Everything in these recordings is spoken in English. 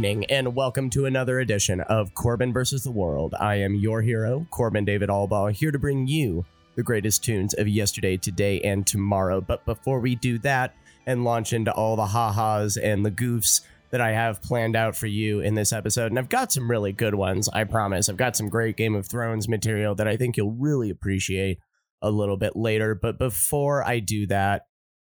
Evening, and welcome to another edition of Corbin versus the World. I am your hero, Corbin David Albaugh, here to bring you the greatest tunes of yesterday, today, and tomorrow. But before we do that and launch into all the ha-has and the goofs that I have planned out for you in this episode, and I've got some really good ones, I promise. I've got some great Game of Thrones material that I think you'll really appreciate a little bit later. But before I do that,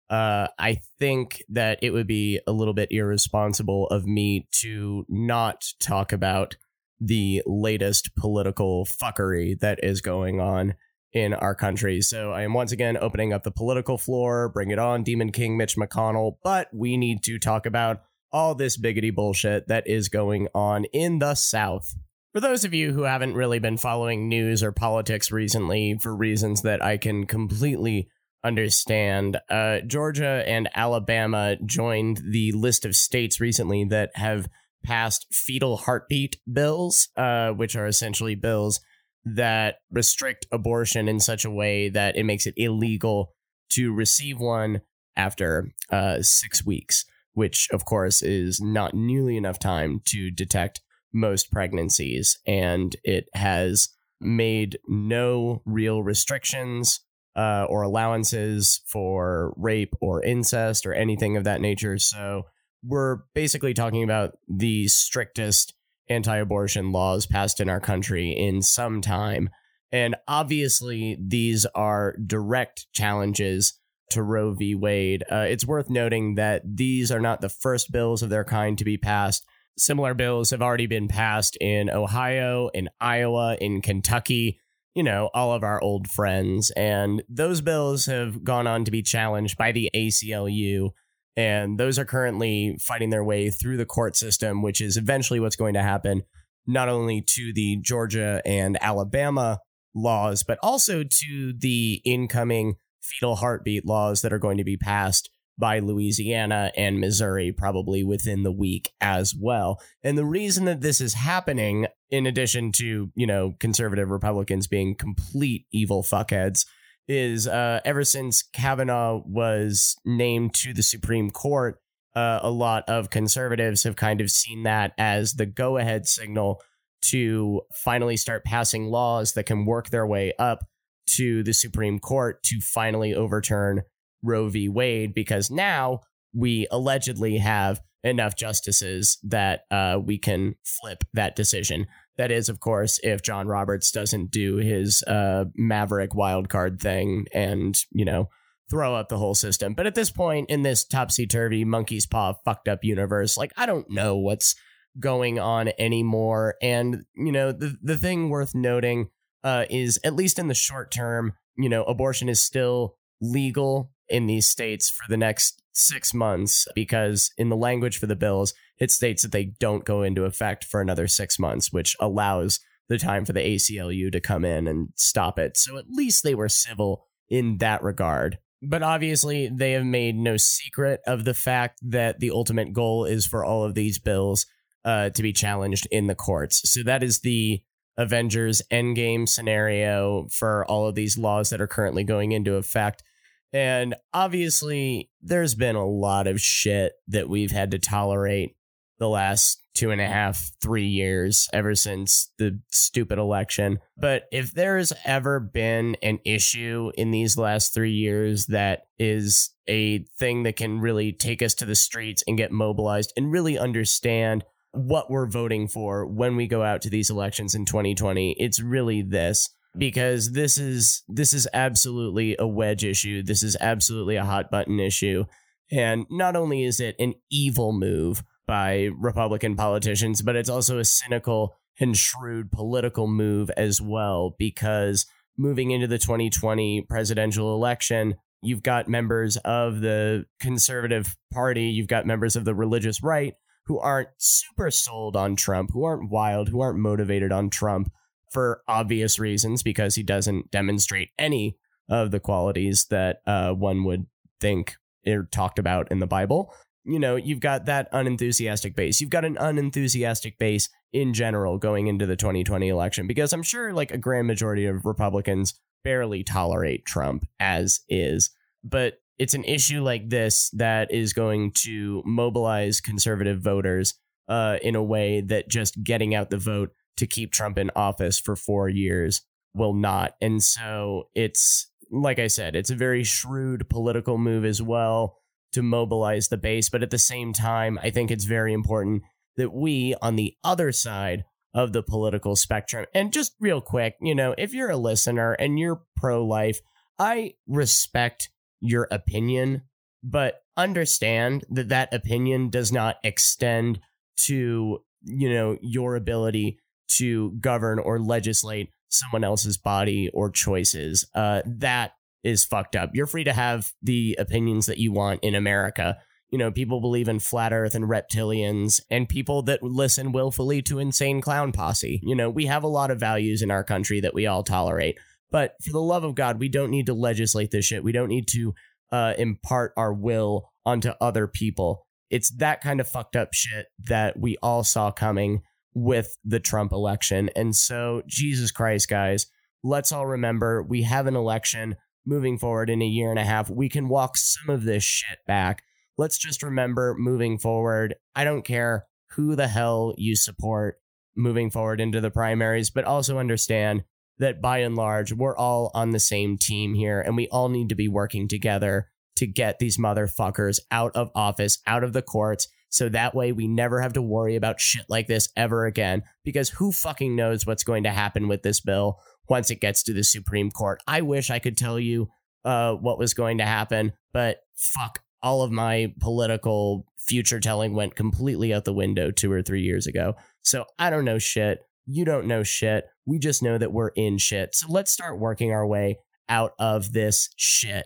uh, I think that it would be a little bit irresponsible of me to not talk about the latest political fuckery that is going on in our country. So I am once again opening up the political floor. Bring it on, Demon King Mitch McConnell. But we need to talk about all this biggity bullshit that is going on in the South. For those of you who haven't really been following news or politics recently, for reasons that I can completely understand. Uh, Georgia and Alabama joined the list of states recently that have passed fetal heartbeat bills, uh, which are essentially bills that restrict abortion in such a way that it makes it illegal to receive one after uh, six weeks, which, of course, is not nearly enough time to detect most pregnancies. And it has made no real restrictions uh, or allowances for rape or incest or anything of that nature. So we're basically talking about the strictest anti abortion laws passed in our country in some time. And obviously, these are direct challenges to Roe v. Wade. Uh, it's worth noting that these are not the first bills of their kind to be passed. Similar bills have already been passed in Ohio, in Iowa, in Kentucky, you know, all of our old friends. And those bills have gone on to be challenged by the ACLU. And those are currently fighting their way through the court system, which is eventually what's going to happen, not only to the Georgia and Alabama laws, but also to the incoming fetal heartbeat laws that are going to be passed by Louisiana and Missouri probably within the week as well. And the reason that this is happening, in addition to, you know, conservative Republicans being complete evil fuckheads, is uh, ever since Kavanaugh was named to the Supreme Court, uh, a lot of conservatives have kind of seen that as the go ahead signal to finally start passing laws that can work their way up to the Supreme Court to finally overturn Roe v. Wade because now we allegedly have enough justices that uh, we can flip that decision. That is, of course, if John Roberts doesn't do his uh, maverick wildcard thing and, you know, throw up the whole system. But at this point in this topsy turvy, monkey's paw, fucked up universe, like, I don't know what's going on anymore. And, you know, the, the thing worth noting uh, is, at least in the short term, you know, abortion is still legal in these states for the next six months because, in the language for the bills, it states that they don't go into effect for another six months, which allows the time for the ACLU to come in and stop it. So at least they were civil in that regard. But obviously, they have made no secret of the fact that the ultimate goal is for all of these bills uh, to be challenged in the courts. So that is the Avengers Endgame scenario for all of these laws that are currently going into effect. And obviously, there's been a lot of shit that we've had to tolerate the last two and a half, three years ever since the stupid election. But if there's ever been an issue in these last three years that is a thing that can really take us to the streets and get mobilized and really understand what we're voting for when we go out to these elections in 2020, it's really this Mm. because this is this is absolutely a wedge issue. This is absolutely a hot button issue. And not only is it an evil move by Republican politicians, but it's also a cynical and shrewd political move as well because moving into the 2020 presidential election, you've got members of the conservative party, you've got members of the religious right who aren't super sold on Trump, who aren't wild, who aren't motivated on Trump for obvious reasons because he doesn't demonstrate any of the qualities that uh, one would think are talked about in the Bible. You know, you've got that unenthusiastic base. You've got an unenthusiastic base in general going into the 2020 election because I'm sure like a grand majority of Republicans barely tolerate Trump as is. But it's an issue like this that is going to mobilize conservative voters uh, in a way that just getting out the vote to keep Trump in office for four years will not. And so it's, like I said, it's a very shrewd political move as well to mobilize the base. But at the same time, I think it's very important that we on the other side of the political spectrum, and just real quick, you know, if you're a listener and you're pro life, I respect your opinion, but understand that that opinion does not extend to, you know, your ability to govern or legislate someone else's body or choices. Uh, that is fucked up. You're free to have the opinions that you want in America. You know, people believe in flat earth and reptilians and people that listen willfully to insane clown posse. You know, we have a lot of values in our country that we all tolerate. But for the love of God, we don't need to legislate this shit. We don't need to uh, impart our will onto other people. It's that kind of fucked up shit that we all saw coming with the Trump election. And so, Jesus Christ, guys, let's all remember we have an election moving forward in a year and a half. We can walk some of this shit back. Let's just remember moving forward. I don't care who the hell you support moving forward into the primaries, but also understand that by and large, we're all on the same team here and we all need to be working together to get these motherfuckers out of office, out of the courts. So that way we never have to worry about shit like this ever again. Because who fucking knows what's going to happen with this bill once it gets to the Supreme Court? I wish I could tell you uh, what was going to happen, but fuck, all of my political future telling went completely out the window two or three years ago. So I don't know shit. You don't know shit. We just know that we're in shit. So let's start working our way out of this shit.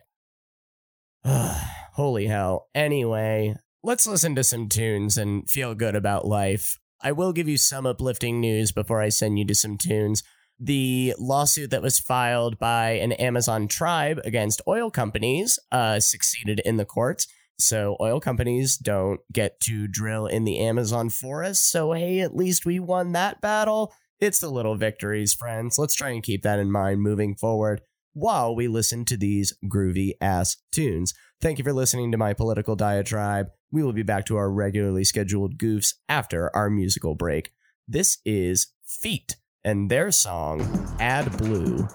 Holy hell. Anyway, let's listen to some tunes and feel good about life. I will give you some uplifting news before I send you to some tunes. The lawsuit that was filed by an Amazon tribe against oil companies uh, succeeded in the courts. So oil companies don't get to drill in the Amazon forest. So hey, at least we won that battle. It's the little victories, friends. Let's try and keep that in mind moving forward while we listen to these groovy ass tunes. Thank you for listening to my political diatribe. We will be back to our regularly scheduled goofs after our musical break. This is Feet and their song, Ad Blue.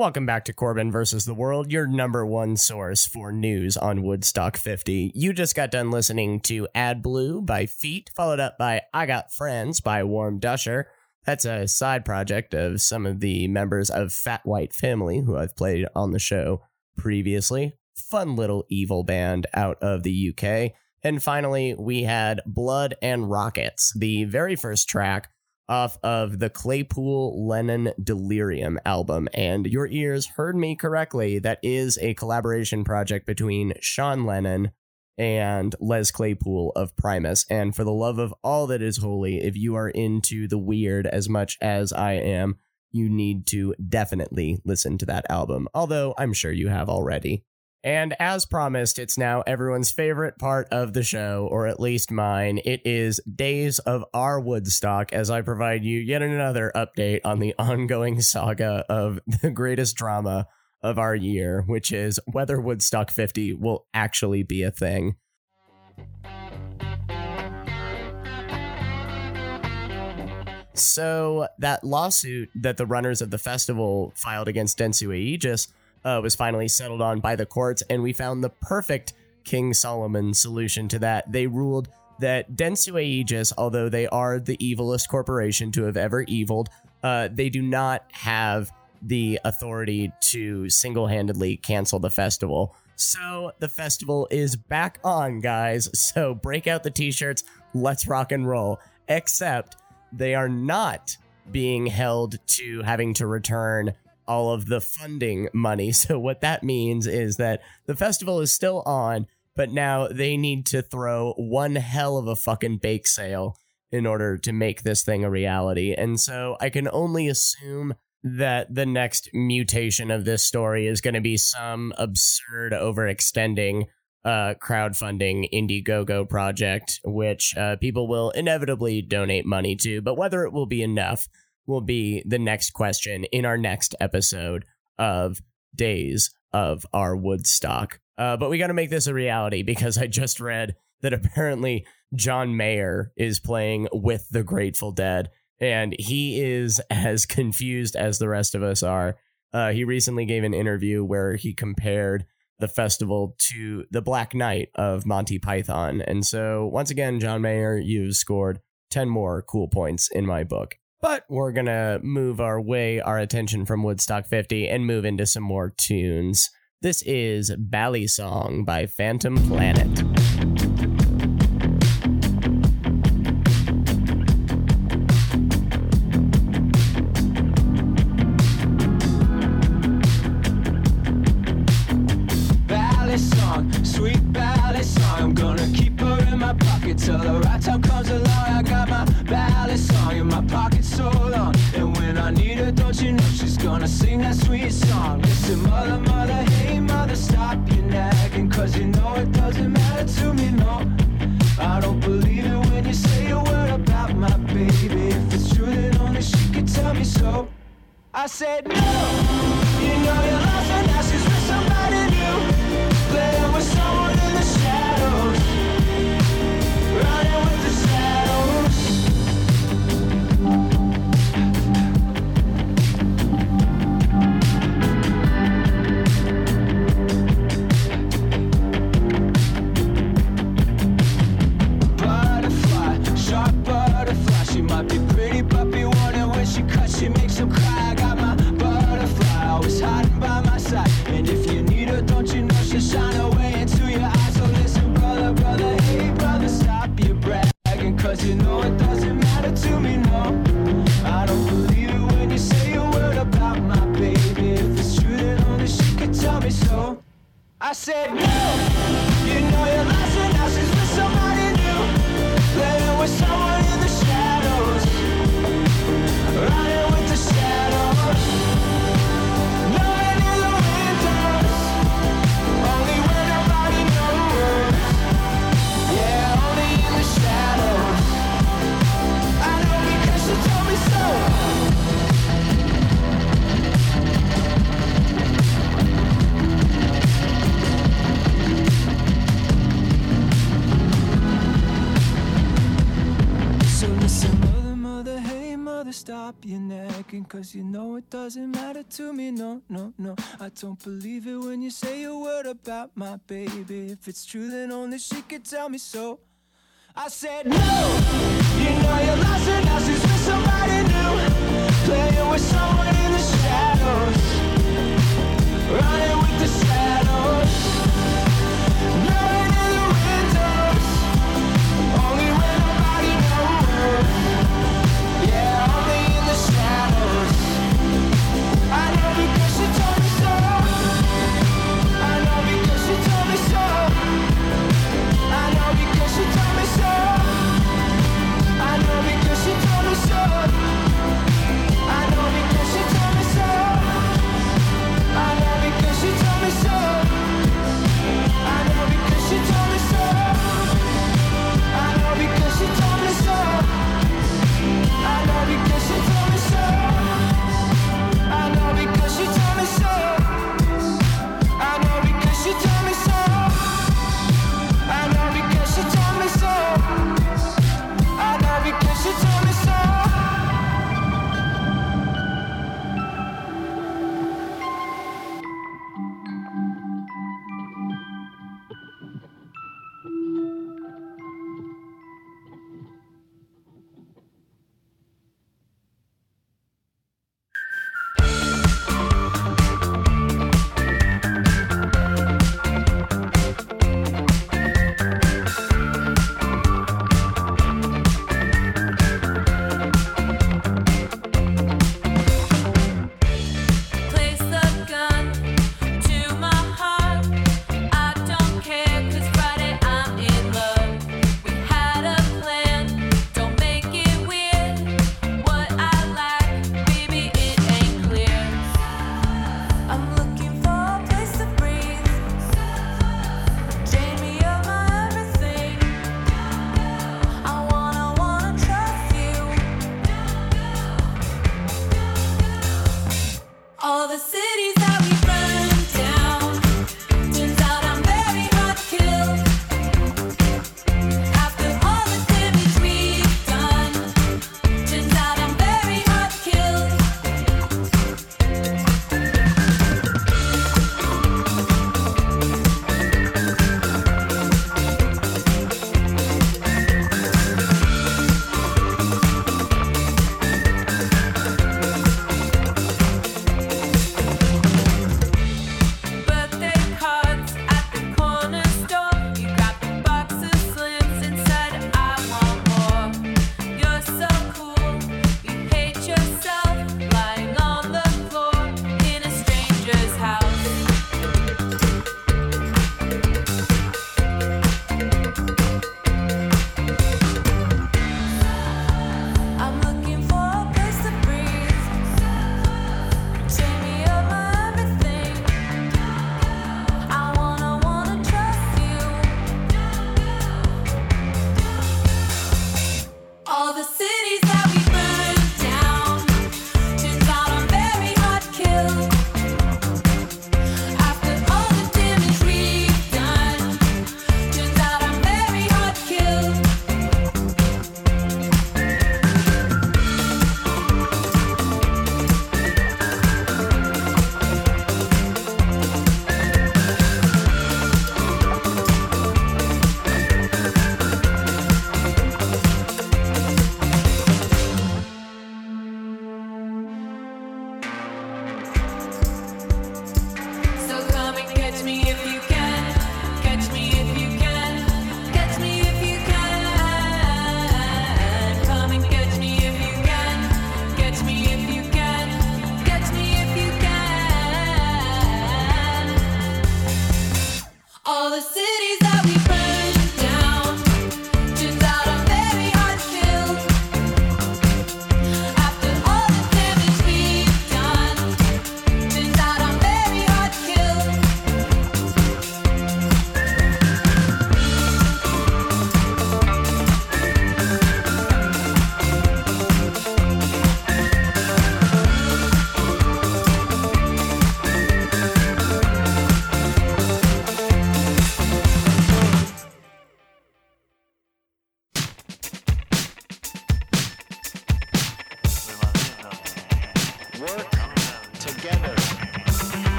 Welcome back to Corbin versus the World, your number one source for news on Woodstock 50. You just got done listening to Ad Blue by Feet, followed up by I Got Friends by Warmduscher. That's a side project of some of the members of Fat White Family who I've played on the show previously. Fun little evil band out of the UK. And finally, we had Blood and Rockets, the very first track off of the Claypool Lennon Delirium album. And your ears heard me correctly. That is a collaboration project between Sean Lennon and Les Claypool of Primus. And for the love of all that is holy, if you are into the weird as much as I am, you need to definitely listen to that album, although I'm sure you have already. And as promised, it's now everyone's favorite part of the show, or at least mine. It is Days of Our Woodstock, as I provide you yet another update on the ongoing saga of the greatest drama of our year, which is whether Woodstock 50 will actually be a thing. So, that lawsuit that the runners of the festival filed against Dentsu Aegis uh, was finally settled on by the courts, and we found the perfect King Solomon solution to that. They ruled that Dentsu Aegis, although they are the evilest corporation to have ever eviled, uh, they do not have the authority to single handedly cancel the festival. So the festival is back on, guys. So break out the t shirts, let's rock and roll. Except they are not being held to having to return all of the funding money. So, what that means is that the festival is still on, but now they need to throw one hell of a fucking bake sale in order to make this thing a reality. And so, I can only assume that the next mutation of this story is going to be some absurd overextending uh, crowdfunding Indiegogo project, which uh, people will inevitably donate money to. But whether it will be enough will be the next question in our next episode of Days of Our Woodstock. Uh, but we got to make this a reality because I just read that apparently John Mayer is playing with the Grateful Dead, and he is as confused as the rest of us are. Uh, he recently gave an interview where he compared the festival to the Black Knight of Monty Python. And so, once again, John Mayer, you've scored 10 more cool points in my book. But we're going to move our way, our attention from Woodstock 50 and move into some more tunes. This is Bally Balisong by Phantom Planet. I said no. You know you're lost and now she's with somebody new. Playing with someone I don't believe it when you say a word about my baby. If it's true, then only she could tell me so. I said, No, you know you're lost and now she's with somebody new. Playing with someone in the shadows. Running with the shadows.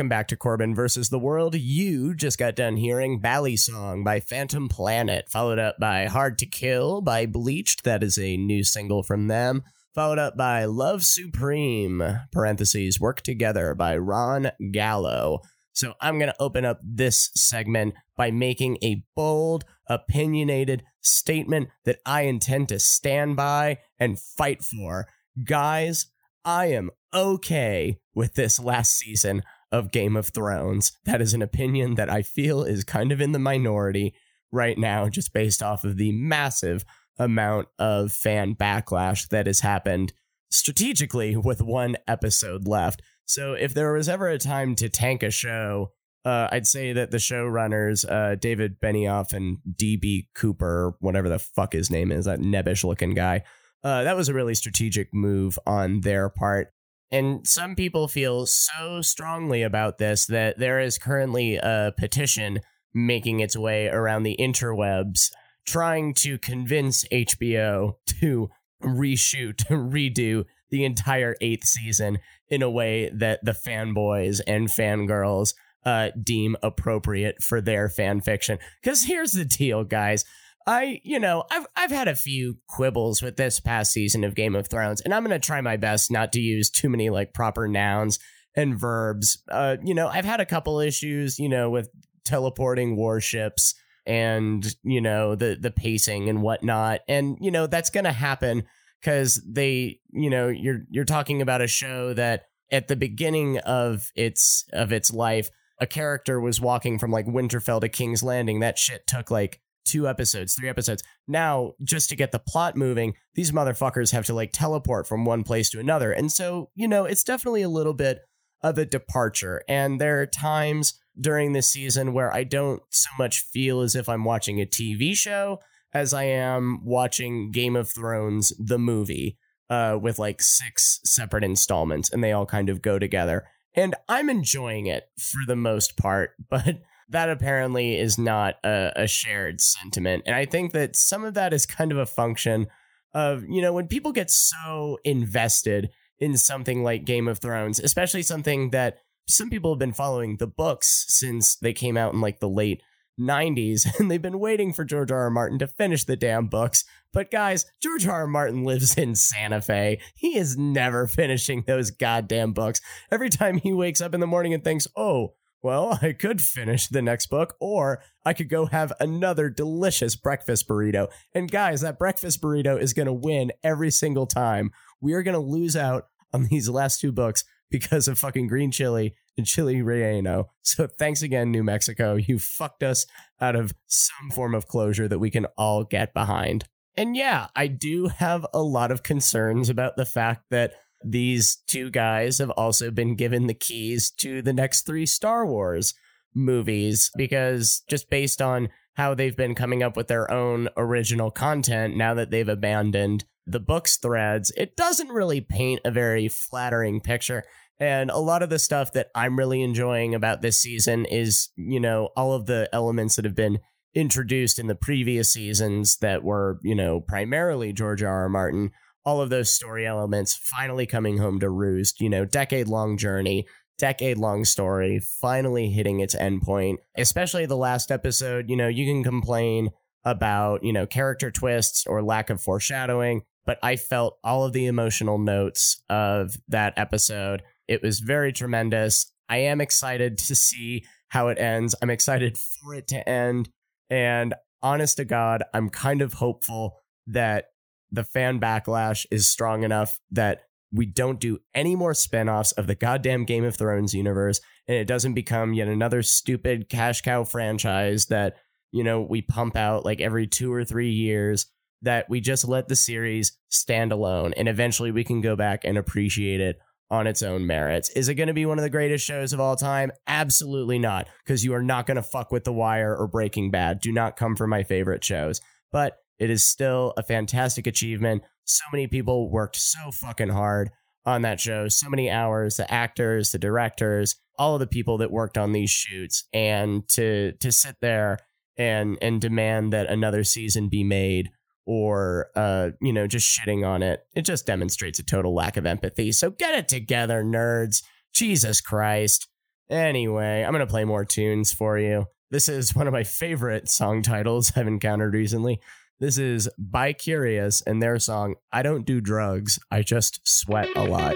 Welcome back to Corbin versus the World. You just got done hearing Balisong by Phantom Planet, followed up by Hard to Kill by Bleached. That is a new single from them. Followed up by Love Supreme, parentheses, Work Together by Ron Gallo. So I'm going to open up this segment by making a bold, opinionated statement that I intend to stand by and fight for. Guys, I am okay with this last season of Game of Thrones. That is an opinion that I feel is kind of in the minority right now, just based off of the massive amount of fan backlash that has happened strategically with one episode left. So if there was ever a time to tank a show, uh, I'd say that the showrunners, uh, David Benioff and DB Cooper, whatever the fuck his name is, that nebbish looking guy, uh, that was a really strategic move on their part. And some people feel so strongly about this that there is currently a petition making its way around the interwebs trying to convince HBO to reshoot, redo the entire eighth season in a way that the fanboys and fangirls uh, deem appropriate for their fan fiction. Because here's the deal, guys. I, you know, I've I've had a few quibbles with this past season of Game of Thrones, and I'm gonna try my best not to use too many like proper nouns and verbs. Uh, you know, I've had a couple issues, you know, with teleporting warships and you know the the pacing and whatnot, and you know that's gonna happen because they, you know, you're you're talking about a show that at the beginning of its of its life, a character was walking from like Winterfell to King's Landing. That shit took like two episodes, three episodes. Now, just to get the plot moving, these motherfuckers have to like teleport from one place to another. And so, you know, it's definitely a little bit of a departure. And there are times during this season where I don't so much feel as if I'm watching a TV show as I am watching Game of Thrones, the movie, uh, with like six separate installments, and they all kind of go together. And I'm enjoying it for the most part, but that apparently is not a, a shared sentiment. And I think that some of that is kind of a function of, you know, when people get so invested in something like Game of Thrones, especially something that some people have been following the books since they came out in like the late 90s and they've been waiting for George R. R. Martin to finish the damn books. But guys, George R. R. Martin lives in Santa Fe. He is never finishing those goddamn books. Every time he wakes up in the morning and thinks, oh, well, I could finish the next book, or I could go have another delicious breakfast burrito. And guys, that breakfast burrito is going to win every single time. We are going to lose out on these last two books because of fucking green chili and chili relleno. So thanks again, New Mexico. You fucked us out of some form of closure that we can all get behind. And yeah, I do have a lot of concerns about the fact that these two guys have also been given the keys to the next three Star Wars movies because just based on how they've been coming up with their own original content now that they've abandoned the books threads, it doesn't really paint a very flattering picture. And a lot of the stuff that I'm really enjoying about this season is, you know, all of the elements that have been introduced in the previous seasons that were, you know, primarily George R. R. Martin. All of those story elements finally coming home to roost, you know, decade long journey, decade long story, finally hitting its endpoint. Especially the last episode, you know, you can complain about, you know, character twists or lack of foreshadowing, but I felt all of the emotional notes of that episode. It was very tremendous. I am excited to see how it ends. I'm excited for it to end. And honest to God, I'm kind of hopeful that the fan backlash is strong enough that we don't do any more spin-offs of the goddamn Game of Thrones universe and it doesn't become yet another stupid cash cow franchise that, you know, we pump out like every 2 or 3 years that we just let the series stand alone and eventually we can go back and appreciate it on its own merits. Is it going to be one of the greatest shows of all time? Absolutely not, because you are not going to fuck with The Wire or Breaking Bad. Do not come for my favorite shows. But it is still a fantastic achievement. So many people worked so fucking hard on that show, so many hours, the actors, the directors, all of the people that worked on these shoots. And to to sit there and and demand that another season be made or uh you know just shitting on it it just demonstrates a total lack of empathy. So get it together nerds. Jesus christ. Anyway i'm gonna play more tunes for you. This is one of my favorite song titles i've encountered recently this is by curious and their song i don't do drugs i just sweat a lot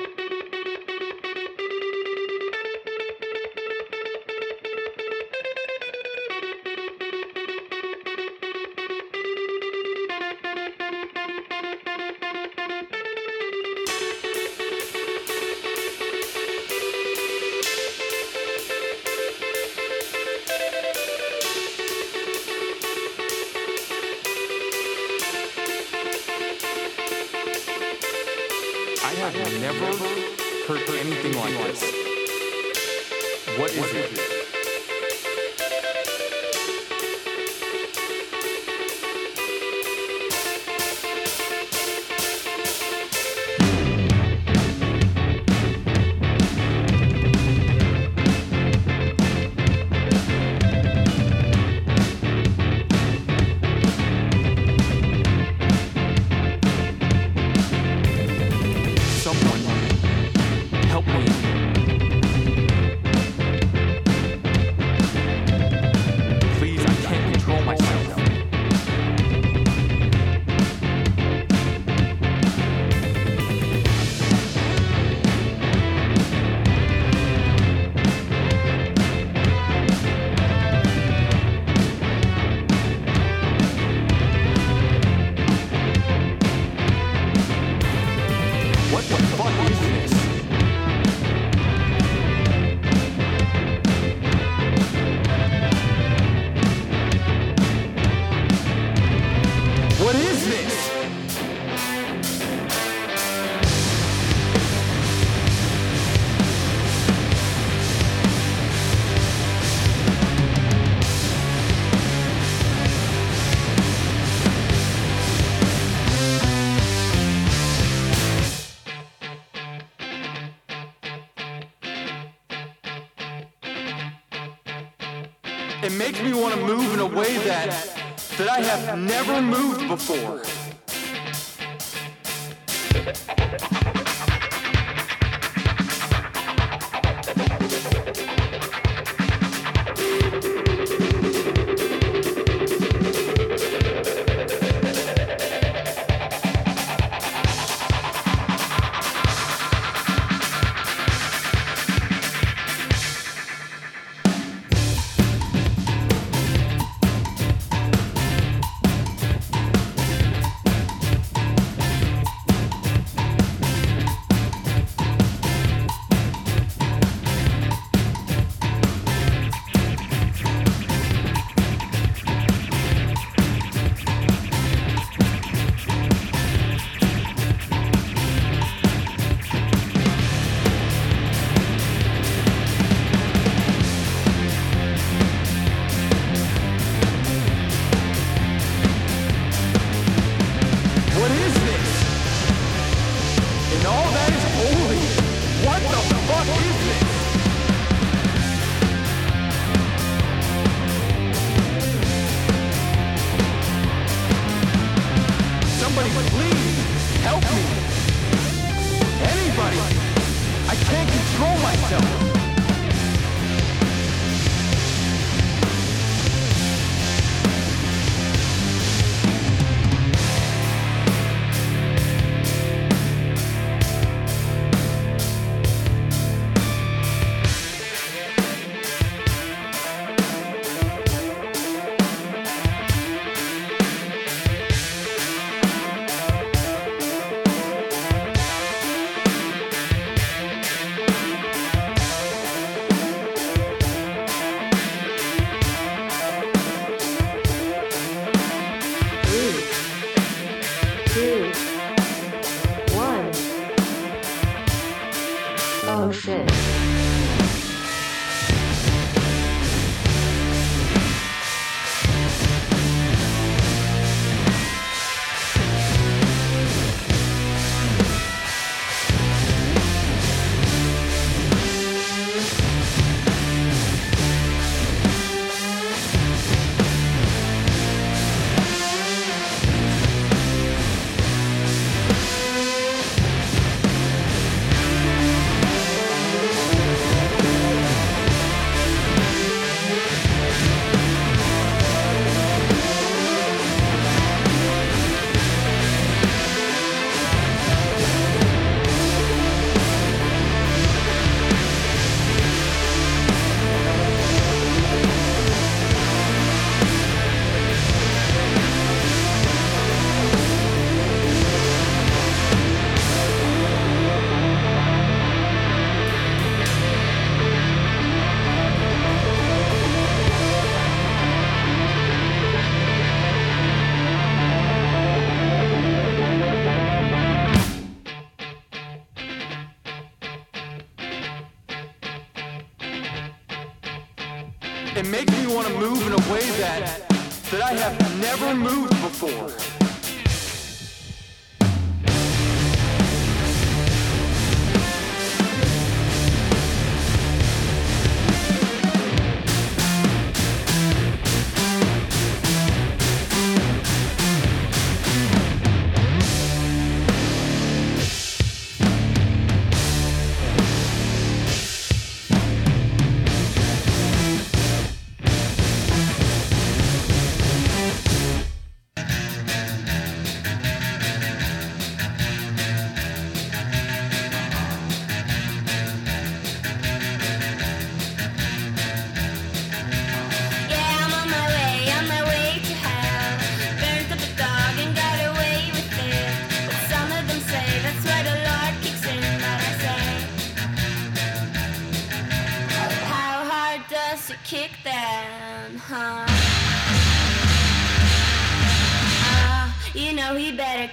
we want to move in a way that that I have never moved before.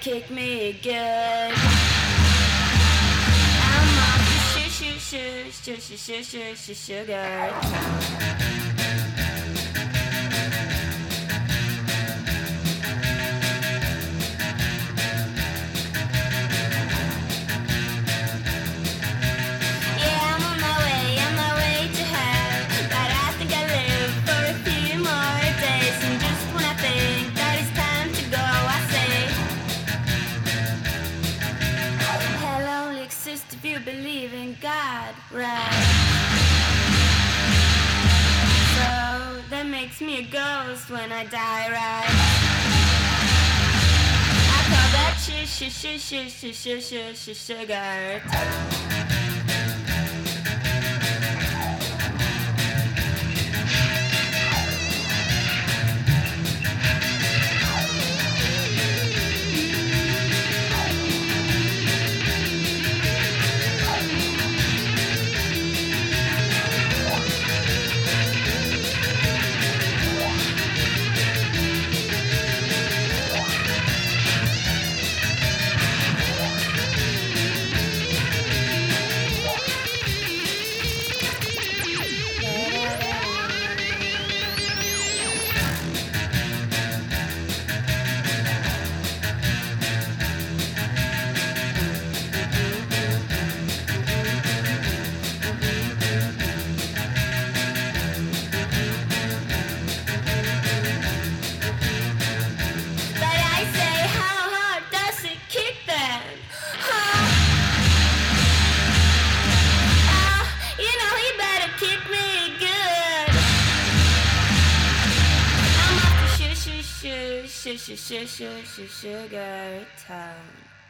kick me good. I'm off the shoo shoo shoo shoo shoo shoo shoo sugar. when I die, right? I call that sugar. sugar, sugar, sugar time.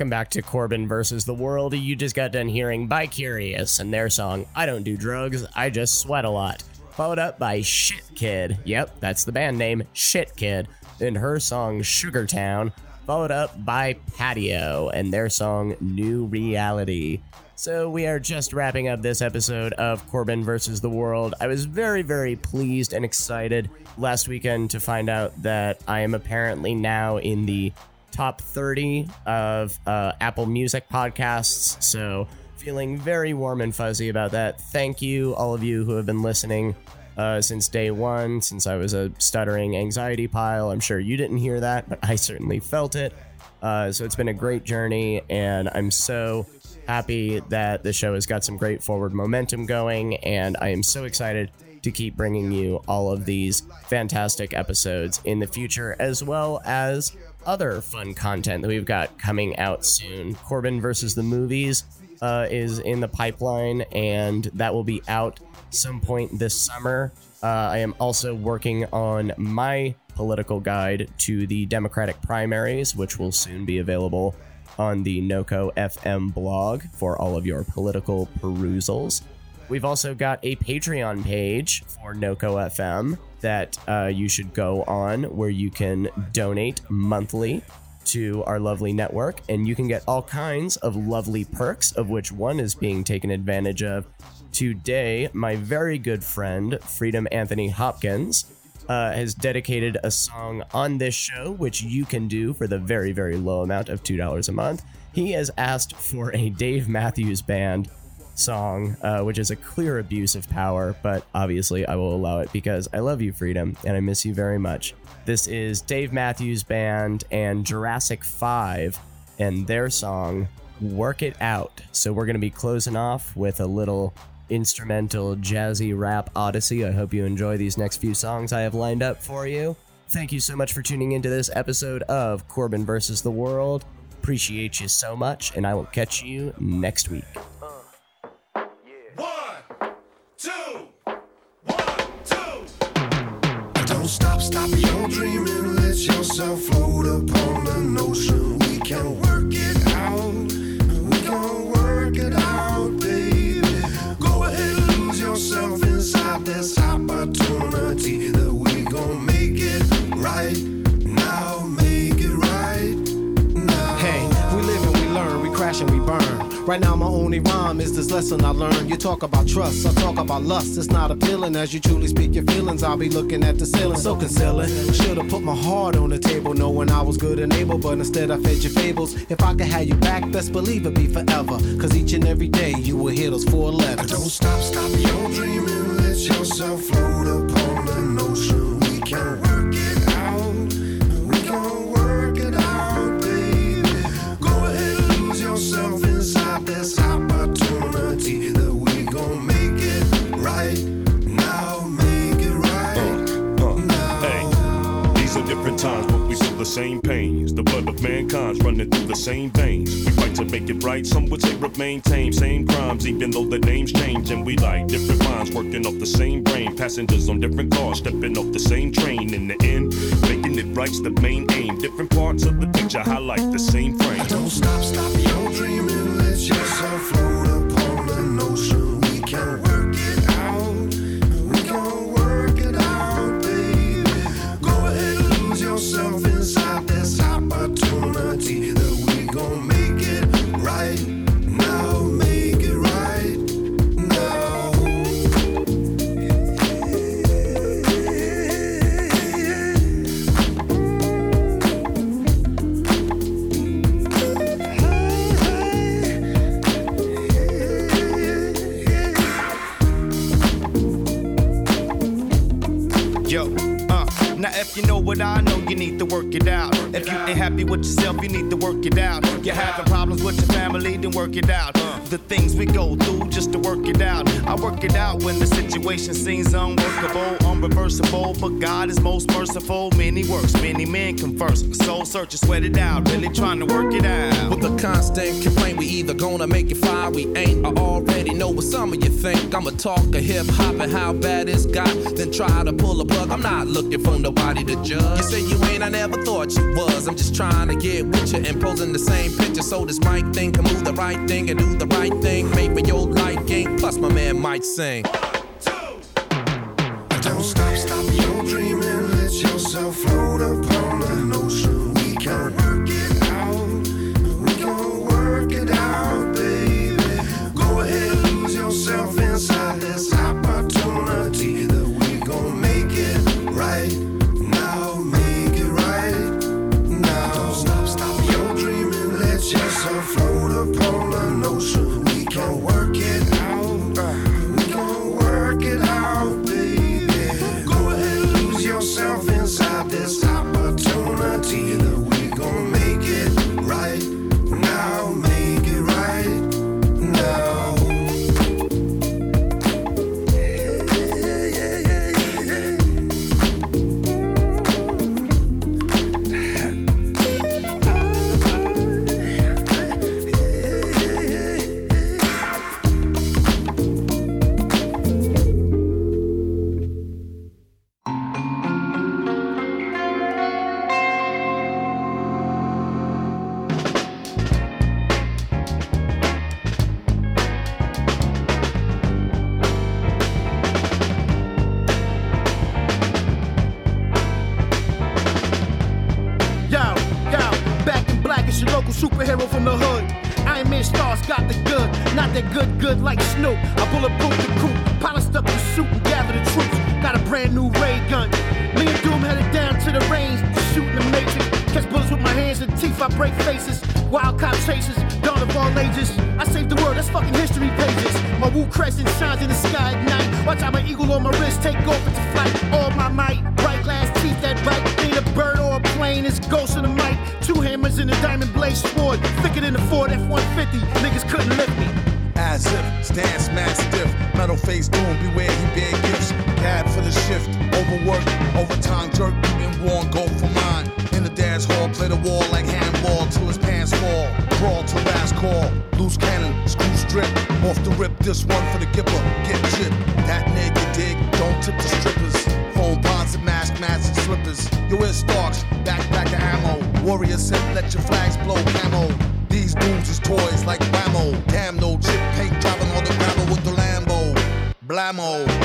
welcome back to Corbin versus the World. You just got done hearing by Curious and their song, I Don't Do Drugs, I Just Sweat a Lot. Followed up by Shit Kid. Yep, that's the band name, Shit Kid, and her song Sugar Town. Followed up by Patio and their song New Reality. So we are just wrapping up this episode of Corbin versus the World. I was very, very pleased and excited last weekend to find out that I am apparently now in the top 30 of uh, Apple Music podcasts. So, feeling very warm and fuzzy about that. Thank you, all of you who have been listening uh, since day one, since I was a stuttering anxiety pile. I'm sure you didn't hear that, but I certainly felt it. Uh, so, it's been a great journey, and I'm so happy that the show has got some great forward momentum going, and I am so excited to keep bringing you all of these fantastic episodes in the future, as well as other fun content that we've got coming out soon. Corbin versus the movies uh, is in the pipeline, and that will be out some point this summer. Uh, I am also working on my political guide to the Democratic primaries, which will soon be available on the NOCO FM blog for all of your political perusals. We've also got a Patreon page for NOCO FM that uh, you should go on where you can donate monthly to our lovely network, and you can get all kinds of lovely perks, of which one is being taken advantage of today. My very good friend, Freedom Anthony Hopkins, uh, has dedicated a song on this show, which you can do for the very, very low amount of $2 a month. He has asked for a Dave Matthews Band song, uh, which is a clear abuse of power, but obviously I will allow it because I love you, Freedom, and I miss you very much. This is Dave Matthews Band and Jurassic 5 and their song, Work It Out. So we're going to be closing off with a little instrumental jazzy rap odyssey. I hope you enjoy these next few songs I have lined up for you. Thank you so much for tuning into this episode of Corbin versus the World. Appreciate you so much, and I will catch you next week. One, two, one, two. Don't stop, stop your dreaming. Let yourself float upon. We can work it out. We can work it out, baby. Go ahead lose yourself inside this opportunity Right now, my only rhyme is this lesson I learned. You talk about trust, I talk about lust. It's not appealing as you truly speak your feelings. I'll be looking at the ceiling, so concealing. Should've put my heart on the table, knowing I was good and able, but instead I fed your fables. If I could have you back, best believe it'd be forever. Cause each and every day you will hear those four letters. Don't stop, stop your dreaming. Let yourself float upon the ocean. We can times, but we feel the same pains. The blood of mankind's running through the same veins. We fight to make it right, some would say remain tame. Same crimes, even though the names change. And we like different minds working off the same brain. Passengers on different cars, stepping off the same train. In the end, making it right's the main aim. Different parts of the picture highlight the same frame. I Don't stop, stop your what I know, you need to work it out. If you ain't happy with yourself, you need to work it out. If you're having problems with your family, then work it out. The things we go through just to work it out. I work it out when the situation seems unworkable, unreversible. But God is most merciful. Many works, many men converse. Soul search, sweat it out, really trying to work it out. With a constant complaint, we either gonna make it fly, we ain't. I already know what some of you think. I'ma talk a hip hop and how bad it's got, then try to pull a plug. I'm not looking for nobody to judge. You say you ain't, I never thought you was. I'm just trying to get with you and posing the same picture so this mic thing can move the right thing and do the right thing. For your liking, plus my man might sing. Don't stop, stop your dreaming. Let yourself float upon break faces. Wild cop chases, dawn of all ages. I saved the world, that's fucking history pages. My Wu crescent shines in the sky at night. Watch out, my eagle on my wrist take off into flight. All my might, bright glass teeth that bite. Ain't a bird or a plane, it's ghost in the mic. Two hammers in a diamond blade sword. Thicker than the Ford F-150. Niggas couldn't lift me. As if, stance mastiff, metal face doom, beware he bear gifts. Cab for the shift, overwork, overtime jerk, been worn, go for mine. Hall, play the wall like handball till his pants fall. Crawl to last call, loose cannon, screw strip. Off the rip, this one for the gipper, get chip. That nigga dig, don't tip the strippers. Phone bonds and mask, masks and slippers. You wear Starks, backpack of ammo. Warrior said, let your flags blow camo. These dudes is toys like Whammo. Damn, no chip paint driving on the gravel with the Lambo. Blammo.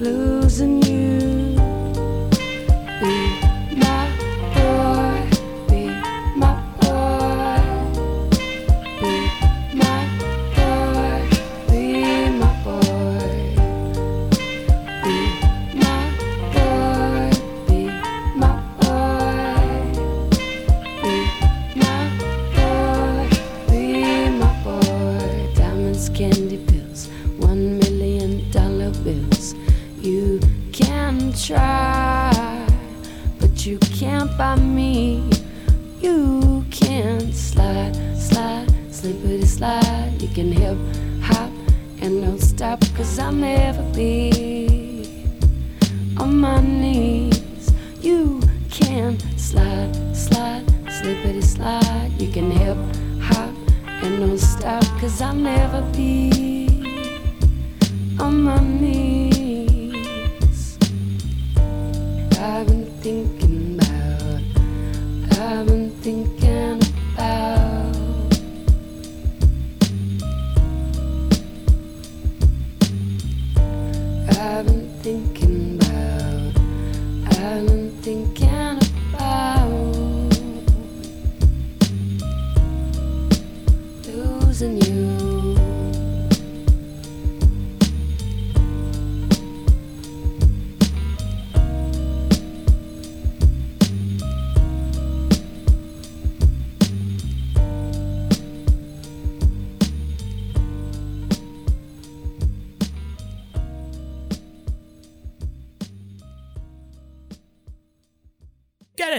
losing you.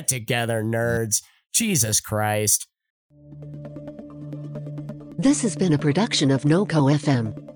it together, nerds. Jesus Christ. This has been a production of NoCo FM.